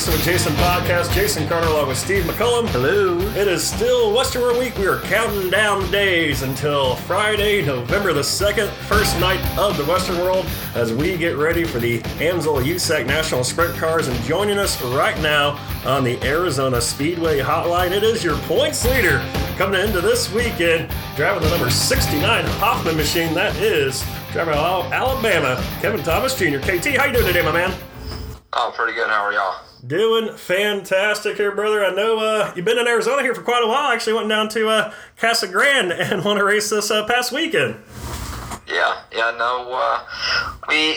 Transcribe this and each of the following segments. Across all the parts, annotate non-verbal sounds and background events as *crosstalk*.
Racing with Jason podcast. Jason Carter along with Steve McCullum. Hello. It is still Westerner Week. We are counting down days until Friday, November the 2nd, first night of the Western World, as we get ready for the Amsoil USAC National Sprint Cars. And joining us right now on the Arizona Speedway Hotline, it is your points leader coming into this weekend, driving the number 69 Hoffman machine. That is driving out Alabama, Kevin Thomas Jr. KT, how you doing today, my man? Oh, pretty good. How are y'all? Doing fantastic here, brother. I know uh, you've been in Arizona here for quite a while. I actually went down to uh, Casa Grande and *laughs* won a race this uh, past weekend. Yeah, yeah. No, uh, we, *clears throat*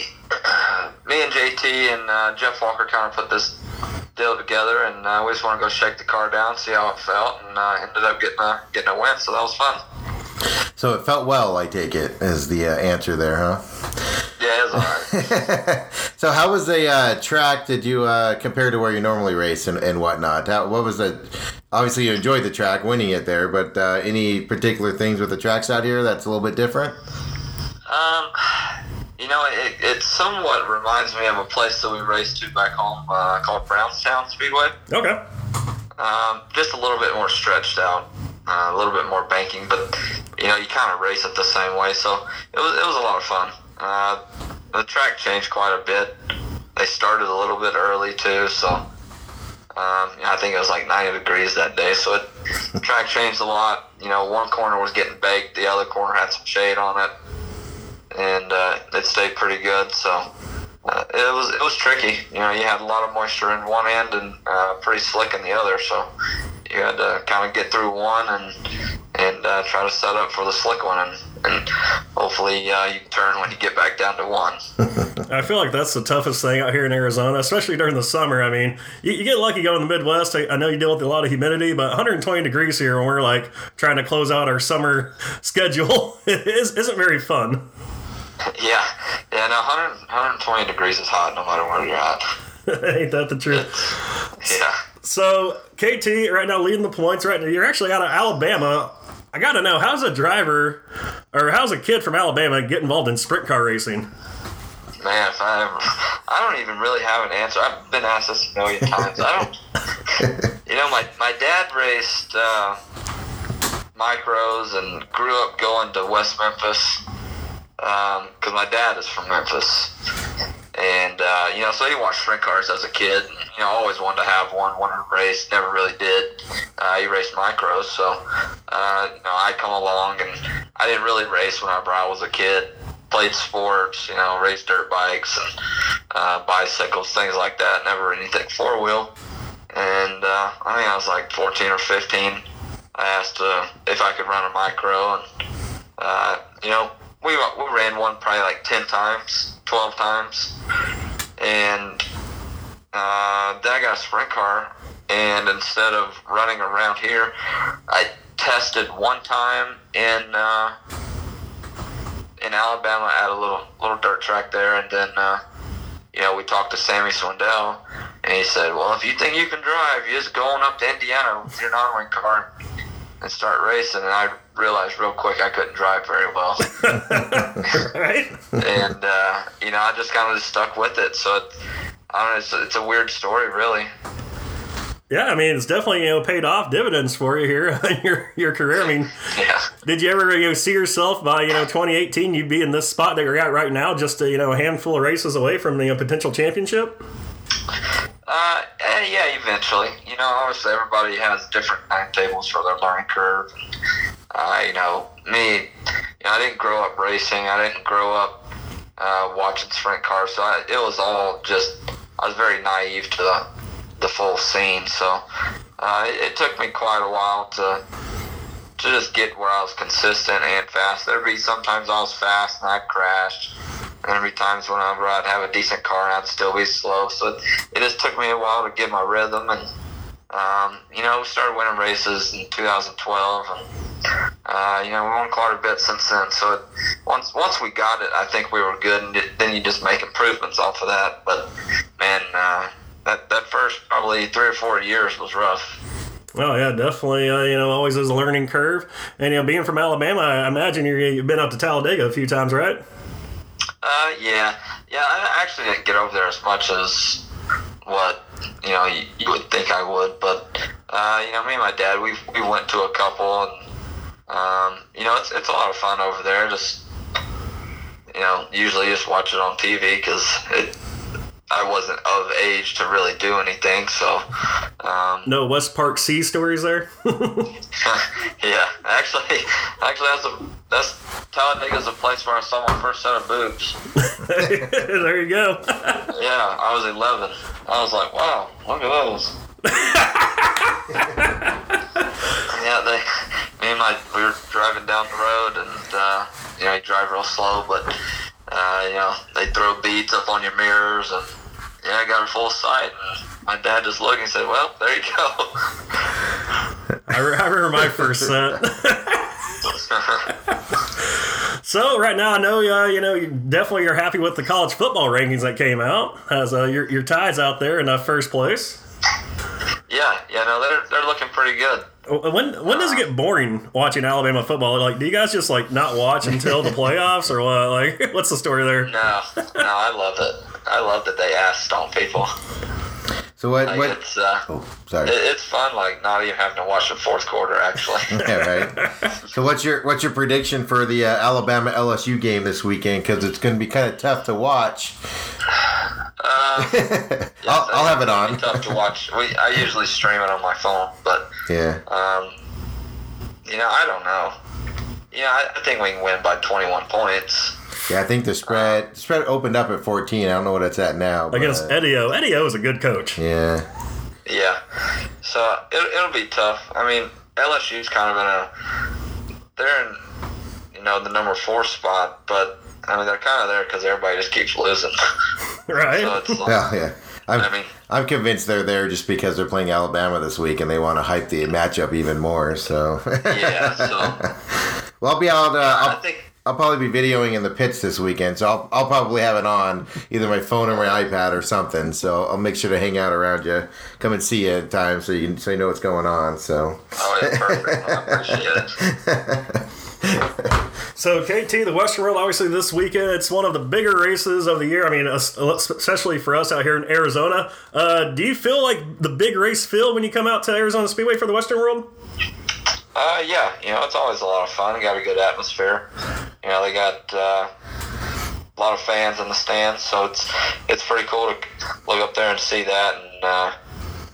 me and JT and uh, Jeff Walker kind of put this deal together, and uh, we just want to go shake the car down, see how it felt, and uh, ended up getting a getting a win. So that was fun. So it felt well, I take it, is the uh, answer there, huh? Yeah, it was alright. *laughs* So how was the uh, track? Did you uh, compare to where you normally race and, and whatnot? How, what was the? Obviously, you enjoyed the track, winning it there, but uh, any particular things with the tracks out here that's a little bit different? um, you know, it, it somewhat reminds me of a place that we raced to back home uh, called Brownstown Speedway. Okay. Um, just a little bit more stretched out, uh, a little bit more banking, but you know you kind of race it the same way. So it was it was a lot of fun. Uh, the track changed quite a bit. They started a little bit early too, so um, I think it was like 90 degrees that day. So it, the *laughs* track changed a lot. You know, one corner was getting baked, the other corner had some shade on it, and uh, it stayed pretty good. So. Uh, it was it was tricky. You know, you had a lot of moisture in one end and uh, pretty slick in the other. So you had to kind of get through one and and uh, try to set up for the slick one, and, and hopefully uh, you can turn when you get back down to one. *laughs* I feel like that's the toughest thing out here in Arizona, especially during the summer. I mean, you, you get lucky going in the Midwest. I, I know you deal with a lot of humidity, but 120 degrees here when we're like trying to close out our summer *laughs* schedule it *laughs* is, isn't very fun. yeah, yeah. No, 100, 120 degrees is hot no matter where you're at. Ain't that the truth? Yeah. So KT right now leading the points. Right now, you're actually out of Alabama. I got to know how's a driver or how's a kid from Alabama get involved in sprint car racing? Man, if I ever, I don't even really have an answer. I've been asked this a million times. I don't, *laughs* you know, my, my dad raced uh, micros and grew up going to West Memphis because my dad is from Memphis. And, uh, you know, so he watched sprint cars as a kid. And, You know, always wanted to have one, wanted to race, never really did. Uh, he raced micros, so, uh, you know, I come along and I didn't really race whenever I was a kid played sports, you know, raced dirt bikes and uh, bicycles, things like that. Never anything four wheel. And uh, I think I was like 14 or 15. I asked uh, if I could run a micro, and uh, you know, we we ran one probably like 10 times, 12 times, and uh, then I got a sprint car. And instead of running around here, I tested one time in. Uh, in Alabama at a little little dirt track there, and then uh, you know we talked to Sammy Swindell, and he said, "Well, if you think you can drive, you just go on up to Indiana with your non-wing car and start racing." And I realized real quick I couldn't drive very well, *laughs* right? and uh, you know I just kind of just stuck with it. So it, I don't know, it's, it's a weird story, really. Yeah, I mean, it's definitely you know paid off dividends for you here *laughs* in your your career. I mean, Yeah. did you ever you know see yourself by you know 2018 you'd be in this spot that you're at right now, just a, you know a handful of races away from the you know, potential championship? Uh, eh, yeah, eventually. You know, obviously everybody has different timetables for their learning curve. Uh, you know, me, you know, I didn't grow up racing. I didn't grow up uh, watching sprint cars, so I, it was all just. I was very naive to the the full scene, so uh, it, it took me quite a while to to just get where I was consistent and fast. There'd be sometimes I was fast and I'd crash. And there'd be times whenever I'd have a decent car and I'd still be slow. So it, it just took me a while to get my rhythm. And, um, you know, we started winning races in 2012. And, uh, you know, we won quite a bit since then. So it, once once we got it, I think we were good. And then you just make improvements off of that. But, man, uh, that, that first probably three or four years was rough. Well, yeah, definitely. Uh, you know, always is a learning curve. And you know, being from Alabama, I imagine you've been out to Talladega a few times, right? Uh, yeah, yeah. I actually didn't get over there as much as what you know you, you would think I would. But uh, you know, me and my dad, we we went to a couple, and um, you know, it's it's a lot of fun over there. Just you know, usually just watch it on TV because it. I wasn't of age to really do anything, so um, No West Park Sea stories there. *laughs* *laughs* yeah, actually, actually, that's a that's Talladega's the place where I saw my first set of boobs. *laughs* there you go. Yeah, I was 11. I was like, wow, look at those. yeah, they, me and my, we were driving down the road, and uh, you know, you drive real slow, but uh, you know, they throw beads up on your mirrors, and yeah, I got a full sight. My dad just looked and said, "Well, there you go." I, re- I remember my first *laughs* set. so right now, I know uh, you know you definitely are happy with the college football rankings that came out. As uh, your your ties out there in uh, first place. yeah, yeah, no, they're they're looking pretty good. When when does it get boring watching Alabama football? Like, do you guys just like not watch until the playoffs, or what? Like, *laughs* what's the story there? No, no, I love it. I love that they asked on people. So what? Like what it's uh, oh, sorry. it, it's fun. Like not even having to watch the fourth quarter. Actually, *laughs* yeah, right. So what's your what's your prediction for the uh, Alabama LSU game this weekend? Because it's going to be kind of tough to watch. Uh, *laughs* I'll, I'll have it on. tough to watch. We, I usually stream it on my phone, but Yeah. um, you know, I don't know. Yeah, I, I think we can win by 21 points. Yeah, I think the spread spread opened up at 14. I don't know what it's at now. Against but- Edio. Edio is a good coach. Yeah. Yeah, so it, it'll be tough. I mean, LSU's kind of in a they're in you know the number four spot, but I mean they're kind of there because everybody just keeps losing. *laughs* Right. so it's *laughs* like, Well, yeah. I'm, I mean, I'm convinced they're there just because they're playing Alabama this week and they want to hype the matchup even more. So, *laughs* yeah. So well, I'll be out. Uh, I I'll, think I'll probably be videoing in the pits this weekend, so I'll, I'll probably have it on either my phone or my iPad or something. So I'll make sure to hang out around you, come and see you at times, so you can, so you know what's going on. So oh yeah, perfect. I appreciate it. So KT, the Western World, obviously this weekend, it's one of the bigger races of the year. I mean, especially for us out here in Arizona. Uh, do you feel like the big race feel when you come out to Arizona Speedway for the Western World? Uh, yeah, you know, it's always a lot of fun. Got a good atmosphere. You know, they got uh, a lot of fans in the stands, so it's it's pretty cool to look up there and see that. And uh,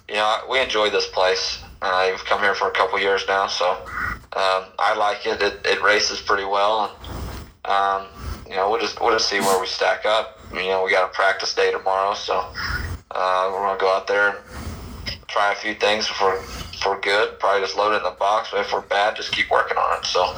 you know, we enjoy this place. Uh, we've come here for a couple years now, so um, I like it. it. It races pretty well, and um, you know, we'll just we'll just see where we stack up. You know, we got a practice day tomorrow, so uh, we're gonna go out there and try a few things for we're good, probably just load it in the box. But if we're bad, just keep working on it. So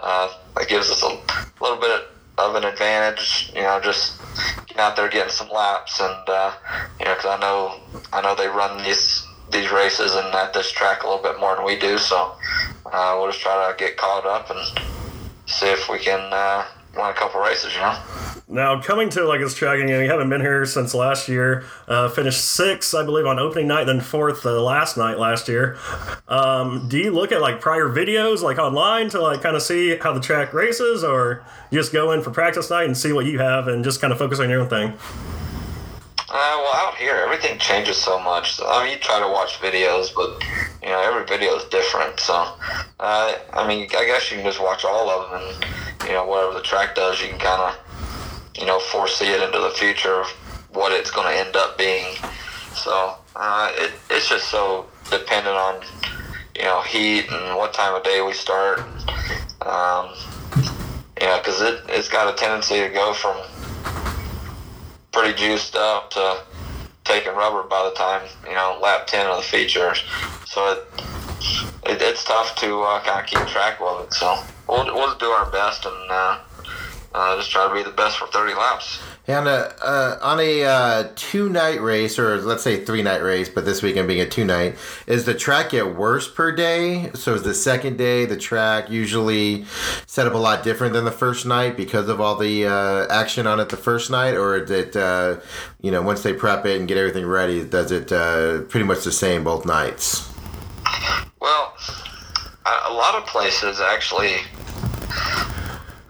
uh, that gives us a little bit of an advantage, you know, just getting out there getting some laps, and uh, you know, because I know I know they run these these races and at this track a little bit more than we do. So uh, we'll just try to get caught up and see if we can uh, win a couple races. You know. Now, coming to like this track, you know, you haven't been here since last year. Uh, finished sixth, I believe, on opening night, then fourth uh, last night last year. Um, do you look at like prior videos, like online, to like kind of see how the track races, or you just go in for practice night and see what you have and just kind of focus on your own thing? Uh, well, out here, everything changes so much. I mean, you try to watch videos, but you know, every video is different. So, uh, I mean, I guess you can just watch all of them, and you know, whatever the track does, you can kind of, you know, foresee it into the future of what it's going to end up being. So, uh, it, it's just so dependent on, you know, heat and what time of day we start. Um, you know, because it, it's got a tendency to go from pretty juiced up to taking rubber by the time you know lap 10 of the features. So it, it it's tough to uh, kind of keep track of it. So we'll, we'll do our best and uh, uh, just try to be the best for 30 laps And uh, uh, on a uh, two night race, or let's say three night race, but this weekend being a two night, is the track get worse per day? So is the second day the track usually set up a lot different than the first night because of all the uh, action on it the first night, or is it uh, you know once they prep it and get everything ready, does it uh, pretty much the same both nights? well a, a lot of places actually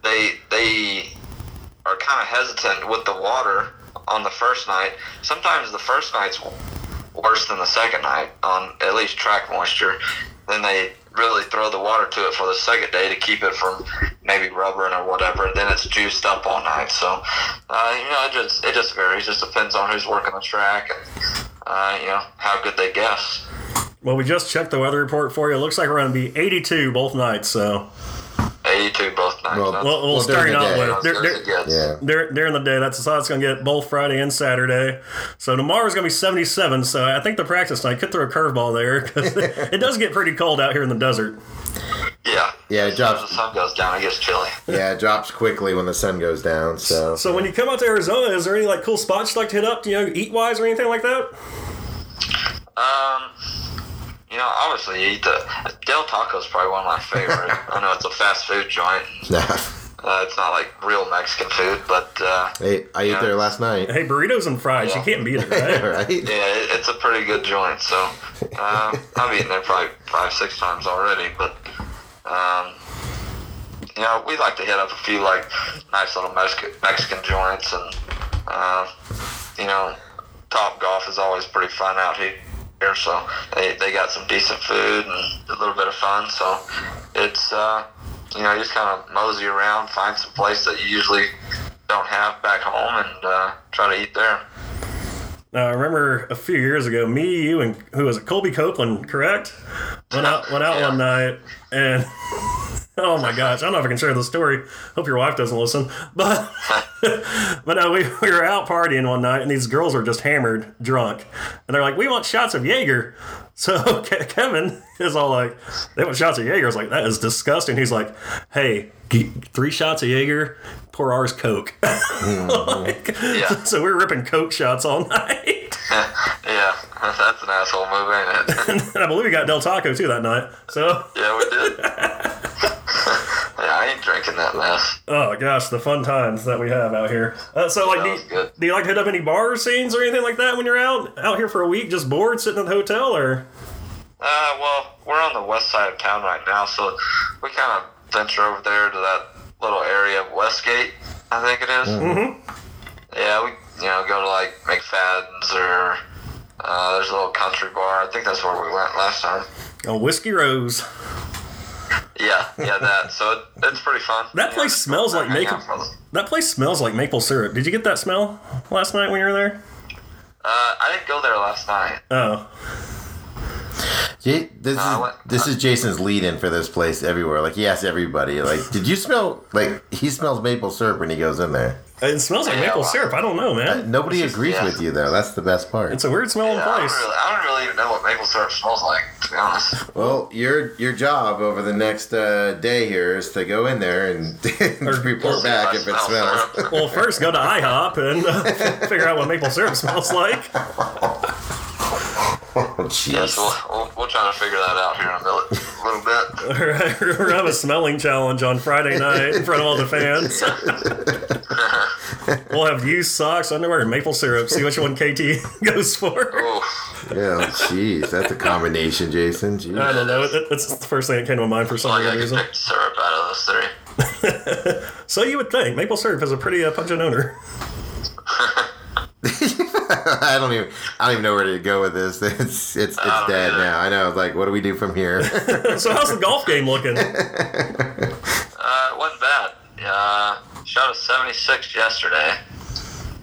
they they are kind of hesitant with the water on the first night sometimes the first night's worse than the second night on at least track moisture. Then they really throw the water to it for the second day to keep it from maybe rubbering or whatever. Then it's juiced up all night. So, uh, you know, it just it just varies. Just depends on who's working the track and uh, you know how good they guess. Well, we just checked the weather report for you. It looks like we're going to be 82 both nights. So 82 both nights. Well, That's- Well, we'll Well, start during the out with that's dur- good dur- to guess. Yeah. dur- during the day. That's how it's going to get both Friday and Saturday. So tomorrow's going to be 77. So I think the practice night could throw a curveball there because *laughs* it does get pretty cold out here in the desert. Yeah. Yeah, it As as drops. the sun goes down, it gets chilly. Yeah, it drops quickly when the sun goes down. So, So when you come out to Arizona, is there any like cool spots you like to hit up? You know, eat wise or anything like that? Um, you know, obviously, you eat the Del Taco is probably one of my favorite. *laughs* I know it's a fast food joint. Uh, it's not like real Mexican food, but uh, hey, I ate Yeah. there last night. Hey, burritos and fries. You Yeah. can't beat it, right? *laughs* right? yeah, it's a pretty good joint. So uh, I've eaten there probably five, six times already. But um, you know, we like to hit up a few like nice little Mexican Mexican joints, and uh, you know, Top Golf is always pretty fun out here. So they, they got some decent food and a little bit of fun. So it's uh, you know, you just kind of mosey around, find some place that you usually don't have back home, and uh, try to eat there. Now, I remember a few years ago, me, you, and who was it? Colby Copeland, correct? Went out, went out *laughs* Yeah. one night, and oh my gosh, I don't know if I can share the story. Hope your wife doesn't listen, but *laughs* but no, we, we were out partying one night, and these girls were just hammered, drunk, and they're like, "We want shots of Jaeger." So *laughs* Ke- Kevin is all like, "They want shots of Jaeger." I was like, "That is disgusting." He's like, "Hey, three shots of Jaeger, pour ours Coke." *laughs* Mm-hmm. Like, Yeah. So we were ripping Coke shots all night. yeah, *laughs* that's an asshole move, ain't it? *laughs* And I believe we got Del Taco too that night. So, yeah, we did. *laughs* yeah, I ain't drinking that mess. oh gosh, the fun times that we have out here. Uh, so, like, That do you, do you like to hit up any bar scenes or anything like that when you're out out here for a week, just bored, sitting in the hotel, or? Uh, well, we're on the west side of town right now, so we kind of venture over there to that little area of Westgate, I think it is. Mm-hmm. Yeah, we you know go to like McFadden's or uh, there's a little country bar. I think that's where we went last time. Oh, Whiskey Rose. Yeah, yeah, that. So it, it's pretty fun. That know, place smells like maple- That place smells like maple syrup. Did you get that smell last night when you were there? Uh, I didn't go there last night. Oh, Ja- this I is went- this is Jason's lead-in for this place everywhere. Like he asks everybody, like, *laughs* "Did you smell like he smells maple syrup when he goes in there?" it smells like Yeah, maple well- syrup. I don't know, man. Nobody just- agrees yeah. with you though. That's the best part. It's a weird smelling Yeah, I place. don't really, I don't really even know what maple syrup smells like, to be honest. *laughs* Well, your your job over the next uh, day here is to go in there and, *laughs* and report back if if it smells. syrup. Well, first go to IHOP and uh, figure out what maple syrup smells like. Oh, Yes, *laughs* jeez. we'll, we'll, we'll try to figure that out here in a mil- little bit. *laughs* All right, *laughs* we're gonna have a smelling challenge on Friday night in front of all the fans. we'll have used socks, underwear, and maple syrup. See which one KT goes for. Ooh, Yeah, jeez, that's a combination, Jason. I don't know. That- That's the first thing that came to mind for some like I can reason. pick syrup out of those three. So you would think maple syrup is a pretty uh, pungent odor. I don't even I don't even know where to go with this. *laughs* It's it's it's don't dead either. now. I know. Like, what do we do from here? *laughs* So how's the golf game looking? *laughs* Uh, it wasn't bad. Uh, shot a 76 yesterday.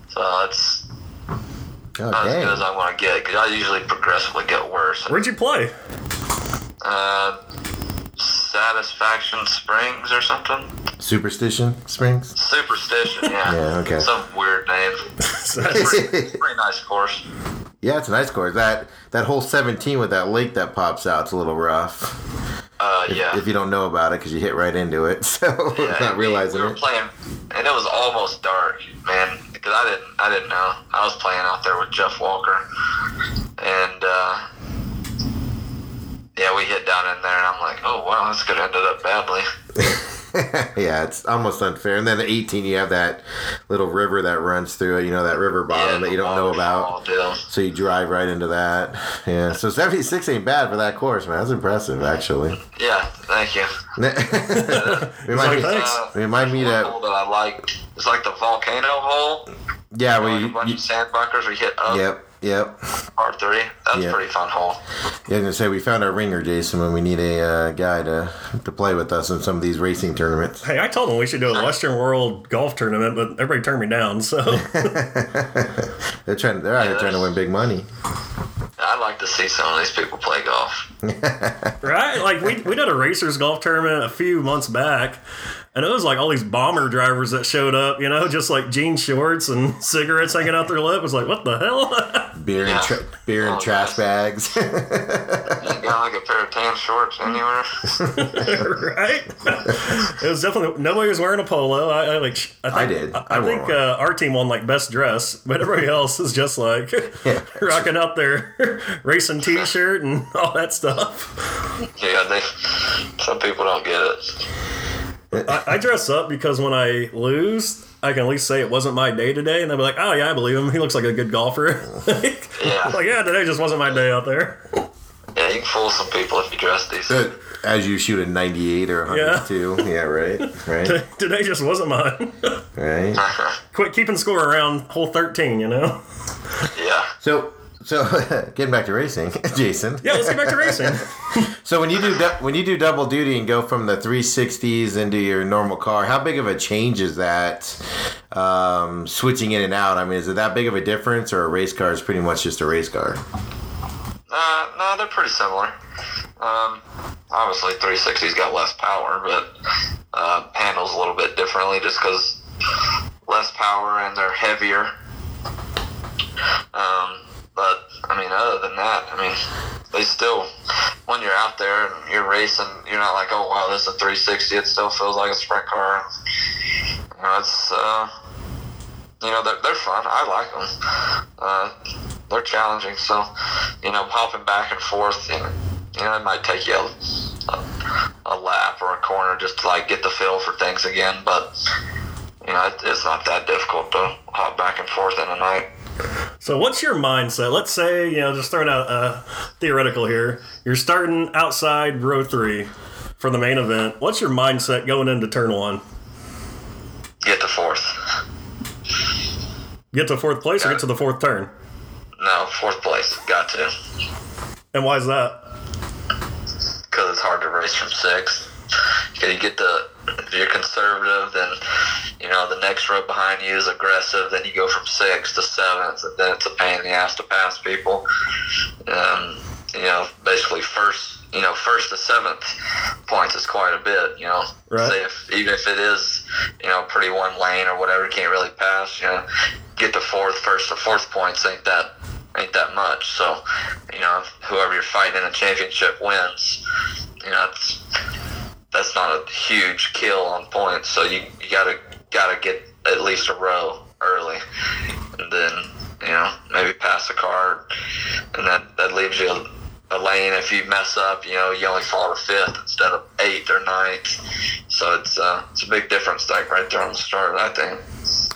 So that's oh not as good as dang! I want to get, because I usually progressively get worse. Where'd you play? Uh, Satisfaction Springs or something? Superstition Springs. Superstition, yeah. Yeah, okay. Some weird name. Pretty, pretty nice course. Yeah, it's a nice course. That that whole 17 with that lake that pops out, it's a little rough. Uh, yeah. If you don't know about it, because you hit right into it, *laughs* so Yeah, not realizing we were it. playing, and it was almost dark, man. Because I didn't, I didn't know. I was playing out there with Jeff Walker, and uh, yeah, we hit down in there, and I'm like, oh wow, this could have ended up badly. *laughs* *laughs* yeah, it's almost unfair. And then at 18, you have that little river that runs through it. You know that river bottom yeah, that you don't know about. So you drive right into that. Yeah. So 76 ain't bad for that course, man. That's impressive, actually. Yeah, thank you. *laughs* we might like, be, thanks. Uh, we might meet at hole that I like. It's like the volcano hole. yeah. Like a bunch you, of sand bunkers we hit up. yep. Yep. Par three. That's Yeah. a pretty fun hole. Yeah, I was gonna say we found our ringer, Jason, when we need a uh, guy to to play with us in some of these racing tournaments. Hey, I told them we should do a *laughs* Western World golf tournament, but everybody turned me down. So *laughs* They're trying. They're out here trying to win big money. I'd like to see some of these people play golf. *laughs* right, like we we did a racers golf tournament a few months back, and it was like all these bomber drivers that showed up. You know, just like jean shorts and *laughs* cigarettes hanging out their lip. It was like, what the hell? *laughs* Beer and tra- beer and Oh, trash bags. You got like a pair of tan shorts anywhere. right? it was definitely nobody was wearing a polo. I, I like I, think, I did. I, I think uh, our team won like best dress, but everybody else is just like rocking out their racing T-shirt and all that stuff. Yeah, they. Some people don't get it. I, I dress up because when I lose, I can at least say it wasn't my day today, and they'll be like, "Oh yeah, I believe him. *laughs* He looks like a good golfer." *laughs* like, Yeah. like yeah, today just wasn't my day out there. Yeah, you can fool some people if you dress decent. As you shoot a 98 or 102. Yeah, right. Right. *laughs* today just wasn't mine. Right. Quit keeping score around hole thirteen, you know. yeah. So, so *laughs* getting back to racing, *laughs* Jason. Yeah, let's get back to racing. *laughs* So when you do when you do double duty and go from the 360s into your normal car, how big of a change is that? Um, switching in and out. I mean, is it that big of a difference, or a race car is pretty much just a race car? Uh, no, they're pretty similar. Um, obviously, 360's got less power, but uh, handles a little bit differently just because less power and they're heavier. Um, but I mean, other than that, I mean, they still, when you're out there and you're racing, you're not like, oh wow, this is a 360. It still feels like a sprint car. You know, it's uh, you know, they're, they're fun. I like them. Uh, they're challenging. So, you know, hopping back and forth, you know, you know it might take you a, a, a lap or a corner just to like get the feel for things again. But you know, it's not that difficult to hop back and forth in a night. So, what's your mindset? Let's say, you know, just throwing out uh, theoretical here. You're starting outside row three for the main event. What's your mindset going into turn one? Get to fourth. Get to fourth place or get to the fourth turn? No, fourth place. Got to. And why is that? because it's hard to race from six. You get the if you're conservative, then you know the next row behind you is aggressive. Then you go from sixth to seventh, and then it's a pain in the ass to pass people. Um, you know, basically first, you know, first to seventh points is quite a bit. You know, Right. say if even if it is, you know, pretty one lane or whatever, can't really pass. You know, get to fourth, first to fourth points ain't that ain't that much. So, you know, whoever you're fighting in a championship wins. You know, it's, that's not a huge kill on points. So you, you gotta gotta get at least a row early, and then you know maybe pass the car, and that that leaves you a, a lane. If you mess up, you know you only fall to fifth instead of eighth or ninth. So it's uh, it's a big difference, like right there on the start. I think.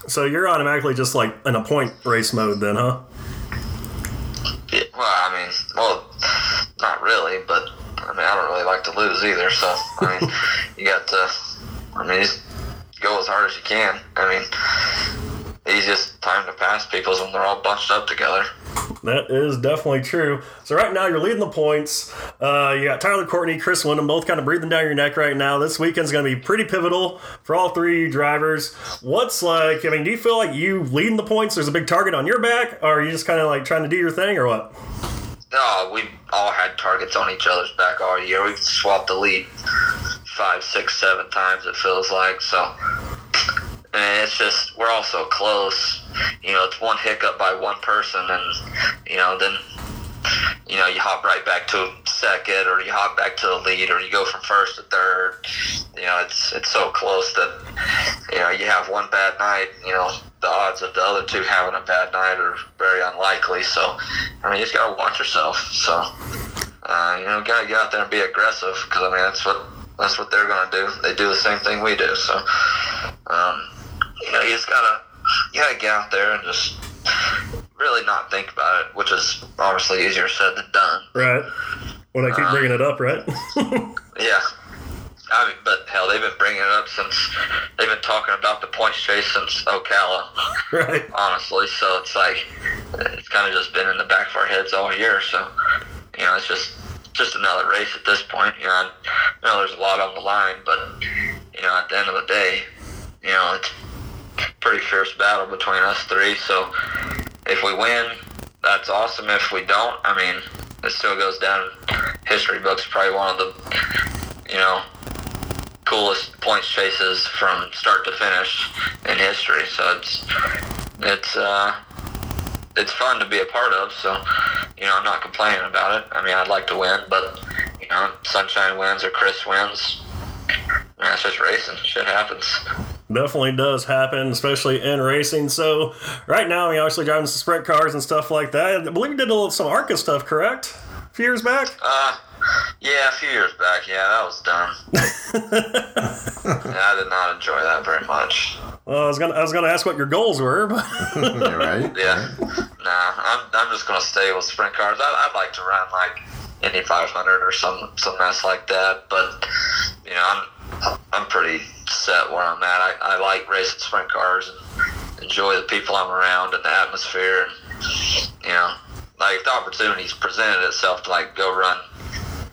So, you're automatically just like in a point race mode then, huh? Yeah, well, I mean, well, not really, but I mean, I don't really like to lose either. So, I mean, *laughs* you got to, I mean, just go as hard as you can. I mean, easiest time to pass people is when they're all bunched up together. That is definitely true. So right now you're leading the points. Uh, you got Tyler Courtney, Chris Windom, both kind of breathing down your neck right now. This weekend's going to be pretty pivotal for all three drivers. What's like? I mean, do you feel like you leading the points? There's a big target on your back, or are you just kind of like trying to do your thing, or what? No, we all had targets on each other's back all year. We've swapped the lead five, six, seven times. It feels like so. And it's just we're all so close. You know, it's one hiccup by one person, and you know, then you know you hop right back to second, or you hop back to the lead, or you go from first to third. You know, it's it's so close that you know you have one bad night. You know, the odds of the other two having a bad night are very unlikely. So, I mean, you just gotta watch yourself. So, uh, you know, gotta get out there and be aggressive because I mean that's what that's what they're gonna do. They do the same thing we do. So, um, you know, you just gotta you gotta get out there and just really not think about it, which is obviously easier said than done. Right. When I keep um, bringing it up, right? *laughs* Yeah. I mean, but hell, they've been bringing it up since they've been talking about the points chase since Ocala, *laughs* right. honestly. So it's like it's kind of just been in the back of our heads all year. So, you know, it's just just another race at this point. You know, I know there's a lot on the line, but you know, at the end of the day, you know, it's a pretty fierce battle between us three. So, if we win, that's awesome. If we don't, I mean, it still goes down history books. Probably one of the, you know, coolest points chases from start to finish in history. So it's it's uh, it's fun to be a part of. So you know, I'm not complaining about it. I mean, I'd like to win, but you know, Sunshine wins or Chris wins. It's just racing. Shit happens. Definitely does happen, especially in racing. So, right now, you're obviously driving some sprint cars and stuff like that. I believe you did a little some ARCA stuff, correct? A few years back. Uh, yeah, a few years back. Yeah, that was dumb. *laughs* yeah, I did not enjoy that very much. Well, I was gonna I was gonna ask what your goals were, but *laughs* right? *laughs* Yeah. Nah, I'm, I'm just gonna stay with sprint cars. I, I'd like to run like Indy 500 or some some mess like that, but you know, I'm I'm pretty set where I'm at. I, I like racing sprint cars and enjoy the people I'm around and the atmosphere. And, you know, like if the opportunities presented itself to like go run,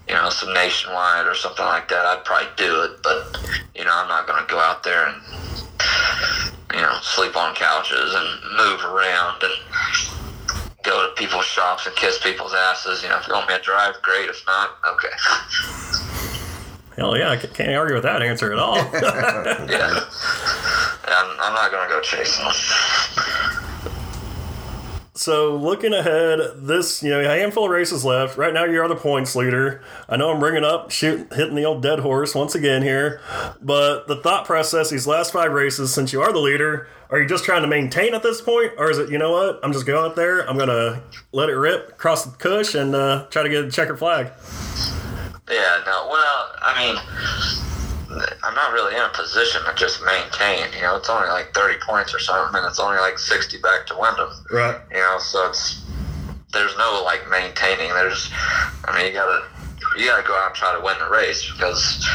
you know, some nationwide or something like that, I'd probably do it. But you know, I'm not gonna go out there and you know sleep on couches and move around and go to people's shops and kiss people's asses. You know, if you want me to drive, great. If not, okay. *laughs* hell yeah, I can't argue with that answer at all. *laughs* Yeah. I'm, I'm not going to go chasing them. So looking ahead, this you know a handful of races left. Right now, you are the points leader. I know I'm bringing up shooting, hitting the old dead horse once again here, but the thought process these last five races, since you are the leader, are you just trying to maintain at this point, or is it you know what? I'm just going out there. I'm gonna let it rip across the cush and uh, try to get a checkered flag. Yeah, no, well, I mean, I'm not really in a position to just maintain. You know, it's only like 30 points or something, and it's only like 60 back to Windom. Right. You know, so it's there's no like maintaining. There's, I mean, you gotta you gotta go out and try to win the race because,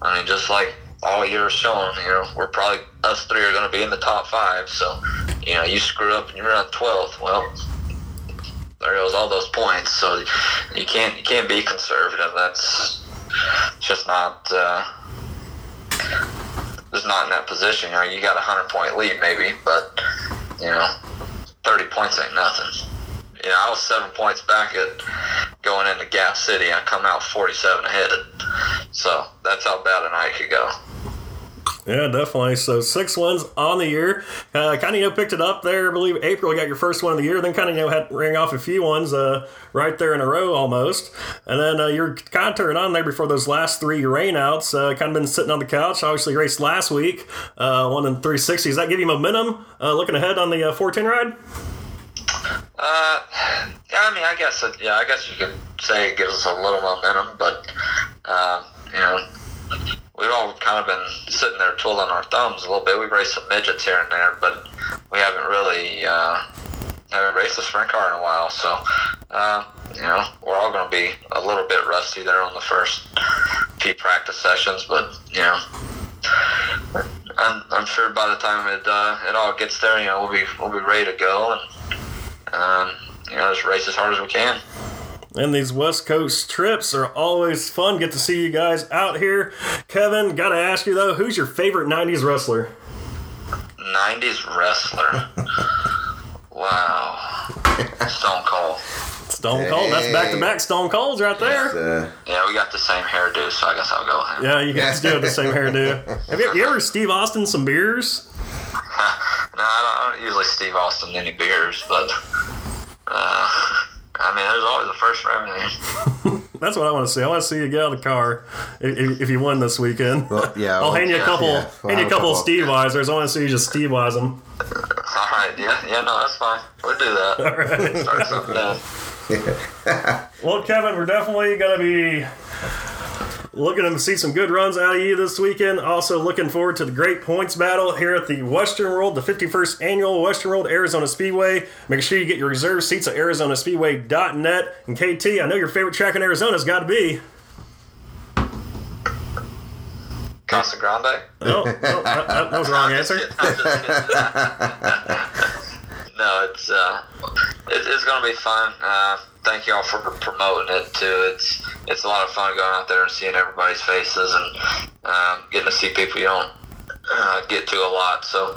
I mean, just like all year showing, you know, we're probably us three are gonna be in the top five. So, you know, you screw up and you're on 12th. Well, there goes all those points. So you can't you can't be conservative. That's just not. Uh, just not in that position. You know, you got a hundred point lead maybe, but you know, thirty points ain't nothing. You know, I was seven points back at going into Gas City. I come out forty-seven ahead. So that's how bad a night could go. Yeah, definitely. So six wins on the year. Uh, kind of you know picked it up there. I believe April got your first one of the year. Then kind of you had ring off a few ones uh, right there in a row almost. And then uh, you're kind of turning on there before those last three rainouts. Uh, kind of been sitting on the couch. Obviously raced last week. Uh, one in 360. Does that give you momentum uh, looking ahead on the uh, 410 ride? Uh, yeah, I mean, I guess it, yeah, I guess you could say it gives us a little momentum, but uh, you know, we've all kind of been sitting there twiddling our thumbs a little bit. We've raced some midgets here and there, but we haven't really uh, haven't raced a sprint car in a while. So, uh, you know, we're all going to be a little bit rusty there on the first few practice sessions, but you know. I'm, I'm sure by the time it uh, it all gets there, you know, we'll be we'll be ready to go and um, you know, just race as hard as we can. And these West Coast trips are always fun. Get to see you guys out here. Kevin, got to ask you though, who's your favorite 90s wrestler? 90s wrestler. *laughs* wow. Stone Cold. Stone Cold. That's back to back Stone Colds right there. Uh, Yeah, we got the same hairdo, so I guess I'll go with him. Yeah, you guys do have the same hairdo. Have you, you ever Steve Austin some beers? *laughs* *laughs* no, I don't, I don't usually Steve Austin any beers, but uh, I mean, there's always a first for everything. *laughs* That's what I want to see. I want to see you get out of the car if, if you win this weekend. well, yeah. *laughs* I'll well, hand you a couple, yeah, we'll hand you a couple couple. Steve Weisers. I want to see you just Steve Wise them. All right, yeah, yeah, no, that's fine. We'll do that. All right. Start something *laughs* down. Well, Kevin, we're definitely going to be looking to see some good runs out of you this weekend. Also, looking forward to the great points battle here at the Western World, the 51st annual Western World Arizona Speedway. Make sure you get your reserve seats at ArizonaSpeedway.net. And KT, I know your favorite track in Arizona has got to be. Casa Grande? No, no that, that- was the wrong answer. *laughs* no, it's uh, it, it's going to be fun. Uh, thank y'all for promoting it too. It's it's a lot of fun going out there and seeing everybody's faces and um, getting to see people you don't uh, get to a lot. So,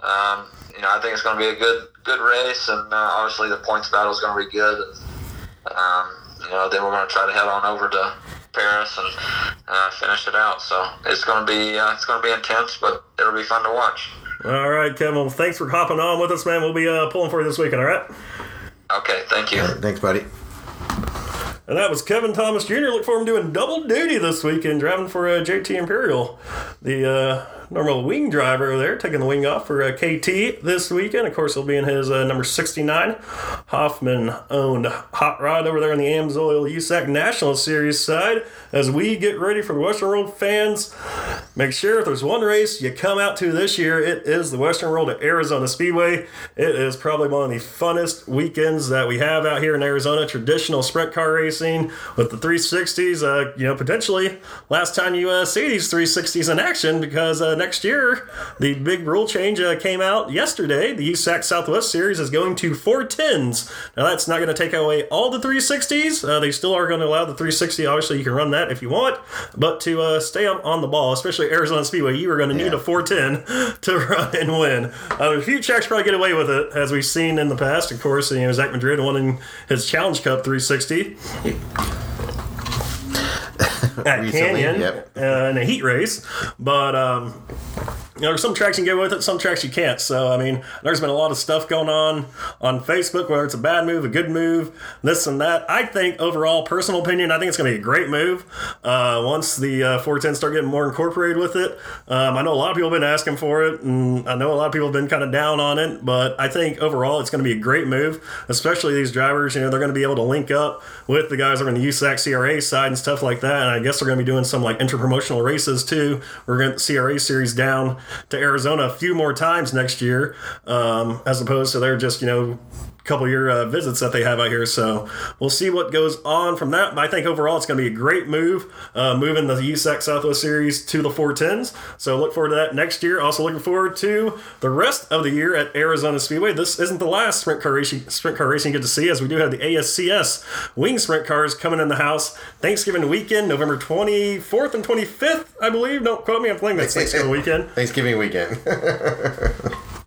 um, you know, I think it's going to be a good good race, and uh, obviously the points battle is going to be good. Um, you know, then we're going to try to head on over to Paris and uh, finish it out. So it's going to be uh, it's going to be intense, but it'll be fun to watch. All right, Kevin. Well, thanks for hopping on with us, man. We'll be uh, pulling for you this weekend. All right. Okay, thank you. Thanks, buddy. And that was Kevin Thomas Jr. Look for him doing double duty this weekend, driving for uh, JT Imperial, the uh, normal wing driver there, taking the wing off for uh, KT this weekend. Of course, he'll be in his uh, number 69 Hoffman owned hot rod over there on the Amsoil USAC National Series side. As we get ready for the Western World fans, make sure if there's one race you come out to this year, it is the Western World at Arizona Speedway. It is probably one of the funnest weekends that we have out here in Arizona. Traditional sprint car racing with the 360s. Uh, you know, potentially last time you uh, see these 360s in action because uh, next year the big rule change uh, came out yesterday. The USAC Southwest Series is going to 410s. Now that's not going to take away all the 360s. Uh, they still are going to allow the 360. Obviously, you can run that if you want, but to uh, stay on, on the ball, especially Arizona Speedway, you are going to need Yeah. a 410 *laughs* to run and win. Uh, a few tracks probably get away with it, as we've seen in the past. Of course, you know Zach Madrid winning his Challenge Cup 360 at *laughs* Recently, Canyon yep. uh, in a heat race, but. Um, you know, there's some tracks you can get with it, some tracks you can't. So, I mean, there's been a lot of stuff going on on Facebook, whether it's a bad move, a good move, this and that. I think, overall, personal opinion, I think it's going to be a great move uh, once the uh, 410 start getting more incorporated with it. Um, I know a lot of people have been asking for it, and I know a lot of people have been kind of down on it, but I think overall it's going to be a great move, especially these drivers. You know, they're going to be able to link up with the guys that are on the USAC CRA side and stuff like that. And I guess they're going to be doing some like interpromotional races too. We're going to see a CRA series down to Arizona a few more times next year, um, as opposed to they're just you know couple year uh, visits that they have out here. So we'll see what goes on from that. But I think overall it's going to be a great move, uh, moving the USAC Southwest Series to the 410s. So look forward to that next year. Also looking forward to the rest of the year at Arizona Speedway. This isn't the last sprint car racing, sprint car racing get to see, as we do have the ASCS wing sprint cars coming in the house Thanksgiving weekend, November 24th and 25th, I believe. Don't quote me. I'm playing that's Thanksgiving weekend Thanksgiving weekend. *laughs*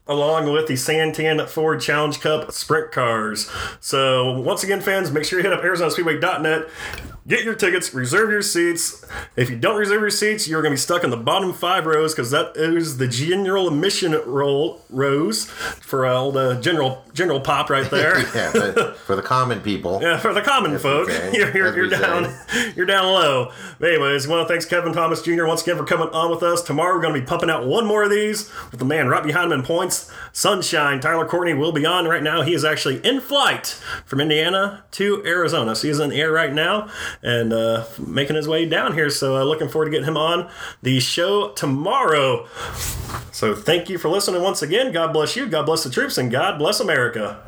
along with the Santan Ford Challenge Cup sprint cars. So, once again, fans, make sure you hit up ArizonaSpeedway.net, get your tickets, reserve your seats. If you don't reserve your seats, you're going to be stuck in the bottom five rows because that is the general admission roll rows for old uh, general general pop right *laughs* there. yeah, for the common people. Yeah, for the common folk, say. *laughs* you're, you're, you're say. down, you're down low. But anyways, I want to thank Kevin Thomas Jr. once again for coming on with us. Tomorrow we're going to be pumping out one more of these with the man right behind him in points, Sunshine. Tyler Courtney will be on right now. He is actually in flight from Indiana to Arizona, so he's in the air right now and uh, making his way down here. So uh, looking forward to getting him on the show tomorrow. So thank you for listening once again. God bless you. God bless the troops, and God bless America.